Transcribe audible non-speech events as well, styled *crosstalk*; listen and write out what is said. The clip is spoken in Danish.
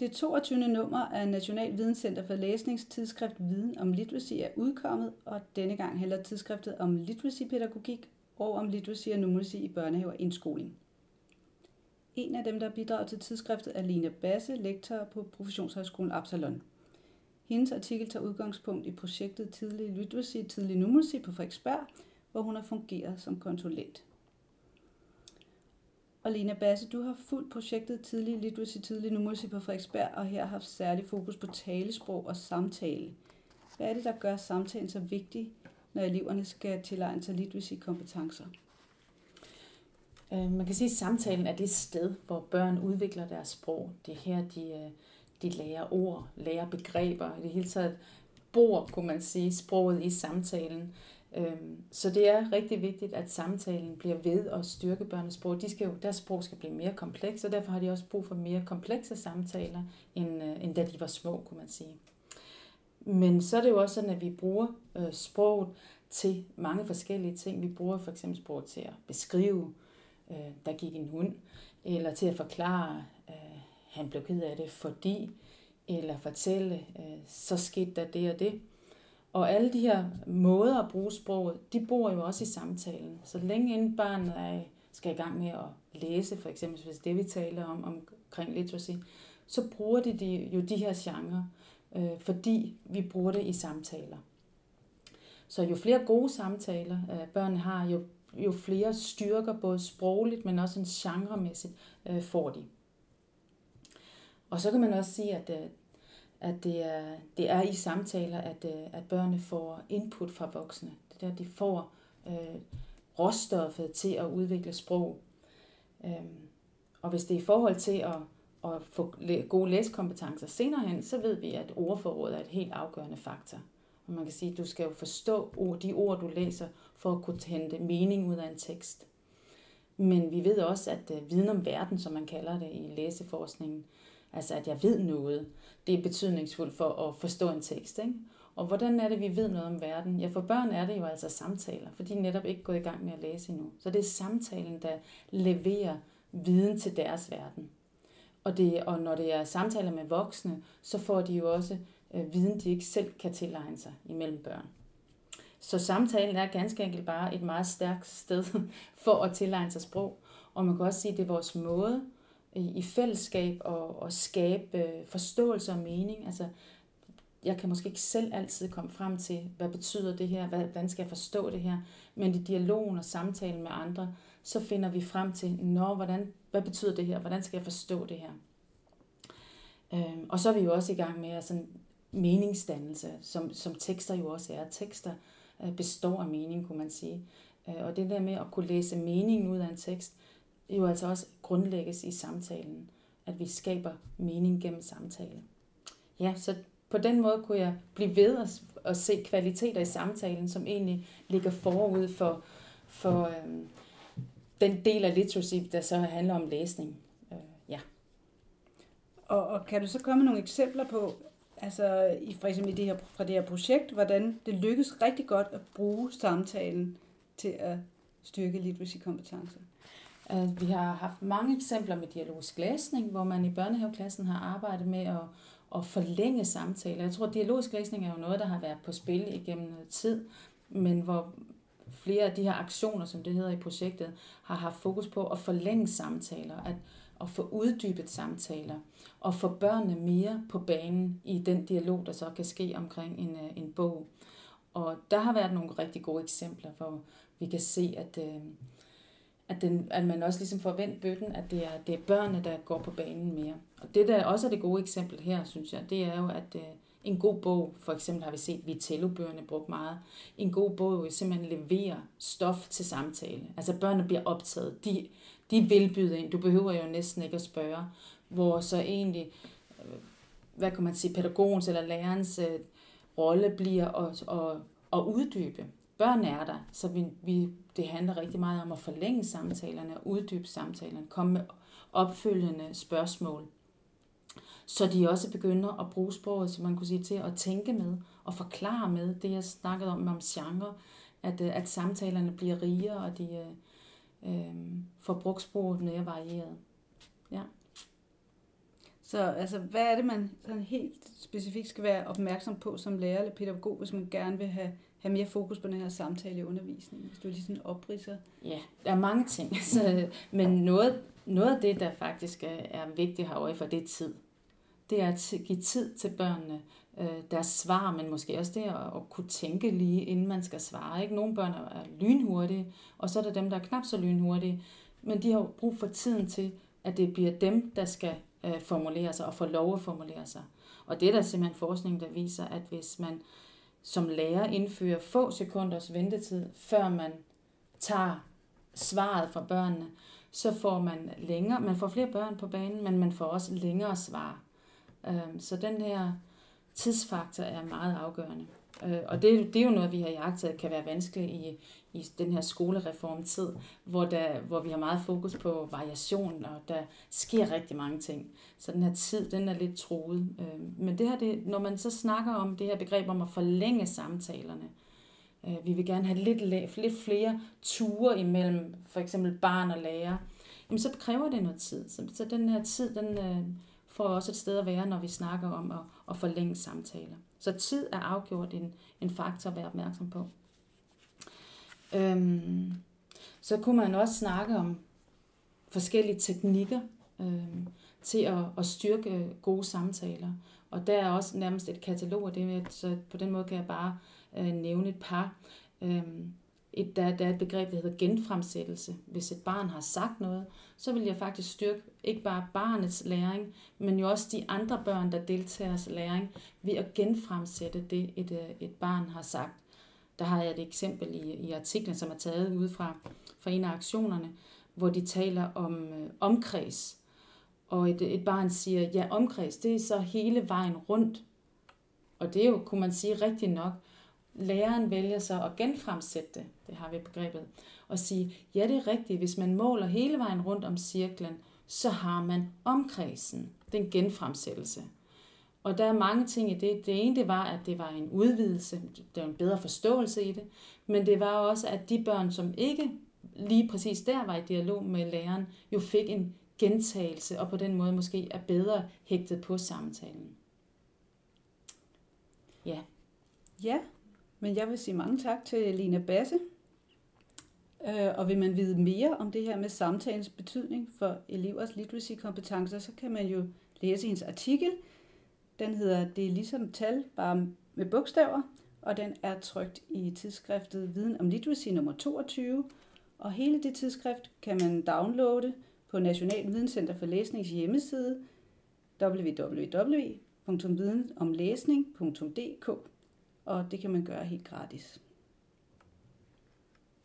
Det 22. nummer af National Videnscenter for Læsningstidsskrift Viden om Literacy er udkommet, og denne gang handler tidsskriftet om literacy-pædagogik og om literacy og numeracy i børnehave og indskoling. En af dem, der bidrager til tidsskriftet, er Lina Basse, lektor på Professionshøjskolen Absalon. Hendes artikel tager udgangspunkt i projektet Tidlig Literacy, Tidlig Numeracy på Frederiksberg, hvor hun har fungeret som konsulent. Og Lena Basse, du har fuldt projektet Tidlig Literacy, Tidlig Numeracy på Frederiksberg, og her har haft særlig fokus på talesprog og samtale. Hvad er det, der gør samtalen så vigtig, når eleverne skal tilegne sig literacy-kompetencer? Øh, man kan sige, at samtalen er det sted, hvor børn udvikler deres sprog. Det er her, de, øh, de lærer ord, lærer begreber. I det hele taget bor, kunne man sige, sproget i samtalen. Øhm, så det er rigtig vigtigt, at samtalen bliver ved at styrke børnenes sprog. De skal jo, deres sprog skal blive mere kompleks, og derfor har de også brug for mere komplekse samtaler, end, øh, end da de var små, kunne man sige. Men så er det jo også sådan, at vi bruger øh, sproget til mange forskellige ting. Vi bruger for eksempel sproget til at beskrive, øh, der gik en hund, eller til at forklare, øh, han blev ked af det, fordi, eller fortælle, øh, så skete der det og det. Og alle de her måder at bruge sproget, de bor jo også i samtalen. Så længe inden barnet er, skal i gang med at læse, for eksempel hvis det vi taler om omkring literacy, så bruger de, de jo de her genrer, øh, fordi vi bruger det i samtaler. Så jo flere gode samtaler øh, børn har, jo, jo flere styrker, både sprogligt, men også en genremæssigt, øh, får de. Og så kan man også sige, at øh, at det er, det er i samtaler, at, øh, at børnene får input fra voksne. Det der, de får øh, råstoffet til at udvikle sprog. Øhm, og hvis det er i forhold til at, at få gode læsekompetencer senere hen, så ved vi, at ordforråd er et helt afgørende faktor. Og man kan sige, at du skal jo forstå ord, de ord, du læser, for at kunne hente mening ud af en tekst. Men vi ved også, at øh, viden om verden, som man kalder det i læseforskningen, Altså, at jeg ved noget. Det er betydningsfuldt for at forstå en tekst. Ikke? Og hvordan er det, vi ved noget om verden? Ja, for børn er det jo altså samtaler, for de er netop ikke gået i gang med at læse endnu. Så det er samtalen, der leverer viden til deres verden. Og, det, og når det er samtaler med voksne, så får de jo også øh, viden, de ikke selv kan tilegne sig imellem børn. Så samtalen er ganske enkelt bare et meget stærkt sted *laughs* for at tilegne sig sprog. Og man kan også sige, at det er vores måde i, fællesskab og, og skabe øh, forståelse og mening. Altså, jeg kan måske ikke selv altid komme frem til, hvad betyder det her, hvordan skal jeg forstå det her, men i dialogen og samtalen med andre, så finder vi frem til, når, hvordan, hvad betyder det her, hvordan skal jeg forstå det her. Øhm, og så er vi jo også i gang med sådan meningsdannelse, som, som tekster jo også er. Tekster øh, består af mening, kunne man sige. Øh, og det der med at kunne læse meningen ud af en tekst, jo altså også grundlægges i samtalen, at vi skaber mening gennem samtale. Ja, så på den måde kunne jeg blive ved at, at se kvaliteter i samtalen, som egentlig ligger forud for, for øhm, den del af literacy, der så handler om læsning. Øh, ja. Og, og kan du så komme med nogle eksempler på, altså i, for eksempel i det her, fra det her projekt, hvordan det lykkes rigtig godt at bruge samtalen til at styrke literacy-kompetencer? Vi har haft mange eksempler med dialogisk læsning, hvor man i børnehaveklassen har arbejdet med at, at forlænge samtaler. Jeg tror, at dialogisk læsning er jo noget, der har været på spil igennem noget tid, men hvor flere af de her aktioner, som det hedder i projektet, har haft fokus på at forlænge samtaler, at, at få uddybet samtaler, og få børnene mere på banen i den dialog, der så kan ske omkring en, øh, en bog. Og der har været nogle rigtig gode eksempler, hvor vi kan se, at, øh, at, den, at man også ligesom får vendt bøtten, at det er, det er børnene, der går på banen mere. Og det, der også er det gode eksempel her, synes jeg, det er jo, at øh, en god bog, for eksempel har vi set Vitello-bøgerne brugt meget, en god bog vil simpelthen levere stof til samtale. Altså børnene bliver optaget, de, de vil byde ind, du behøver jo næsten ikke at spørge, hvor så egentlig, øh, hvad kan man sige, pædagogens eller lærerens øh, rolle bliver at, at, at uddybe. Børn er der, så vi, vi det handler rigtig meget om at forlænge samtalerne og uddybe samtalerne, komme med opfølgende spørgsmål, så de også begynder at bruge sproget, som man kunne sige, til at tænke med og forklare med det, jeg snakkede om om genre, at, øh, at samtalerne bliver rigere, og de øh, øh får brugt sproget mere varieret. Ja. Så altså, hvad er det, man sådan helt specifikt skal være opmærksom på som lærer eller pædagog, hvis man gerne vil have, have mere fokus på den her samtale i undervisningen? Hvis du lige sådan opridser. Ja, der er mange ting. *laughs* Så, men noget, noget af det, der faktisk er, er vigtigt herovre for, det er tid. Det er at give tid til børnene, øh, deres svar, men måske også det at, at kunne tænke lige, inden man skal svare. Ikke? Nogle børn er lynhurtige, og så er der dem, der er knap så lynhurtige, men de har brug for tiden til, at det bliver dem, der skal øh, formulere sig og få lov at formulere sig. Og det er der simpelthen forskning, der viser, at hvis man som lærer indfører få sekunders ventetid, før man tager svaret fra børnene, så får man længere, man får flere børn på banen, men man får også længere svar. Øh, så den her tidsfaktor er meget afgørende. Øh, og det, det er jo noget, vi har jagtet, kan være vanskeligt i, i den her skolereformtid, hvor, der, hvor vi har meget fokus på variation, og der sker rigtig mange ting. Så den her tid, den er lidt troet. Øh, men det her, det, når man så snakker om det her begreb om at forlænge samtalerne, øh, vi vil gerne have lidt, lidt flere ture imellem for eksempel barn og lærer, jamen så kræver det noget tid. Så, så den her tid, den øh, får også et sted at være, når vi snakker om at, at forlænge samtaler. Så tid er afgjort en, en faktor at være opmærksom på. Øhm, så kunne man også snakke om forskellige teknikker øhm, til at, at styrke gode samtaler. Og der er også nærmest et katalog af det, så på den måde kan jeg bare øh, nævne et par. Øhm, et, der, der er et begreb, der hedder genfremsættelse. Hvis et barn har sagt noget, så vil jeg faktisk styrke ikke bare barnets læring, men jo også de andre børn, der deltager i læring, ved at genfremsætte det, et, øh, et barn har sagt. Der har jeg et eksempel i, i artiklen, som er taget ud fra, fra en af aktionerne, hvor de taler om øh, omkreds. Og et, et barn siger, ja, omkreds, det er så hele vejen rundt. Og det er jo, kunne man sige, rigtigt nok. Læreren vælger så at genfremsætte det, det har vi begrebet, og sige, ja, det er rigtigt, hvis man måler hele vejen rundt om cirklen, så har man omkredsen, den genfremsættelse. Og der er mange ting i det. Det ene det var, at det var en udvidelse, der var en bedre forståelse i det, men det var også, at de børn, som ikke lige præcis der var i dialog med læreren, jo fik en gentagelse, og på den måde måske er bedre hægtet på samtalen. Ja. Ja, men jeg vil sige mange tak til Lina Basse. Øh, og vil man vide mere om det her med samtalens betydning for elevers literacy-kompetencer, så kan man jo læse hendes artikel. Den hedder Det er ligesom tal, bare med bogstaver, og den er trygt i tidsskriftet Viden om Literacy nummer 22. Og hele det tidsskrift kan man downloade på National Videnscenter for Læsnings hjemmeside www.videnomlæsning.dk og det kan man gøre helt gratis.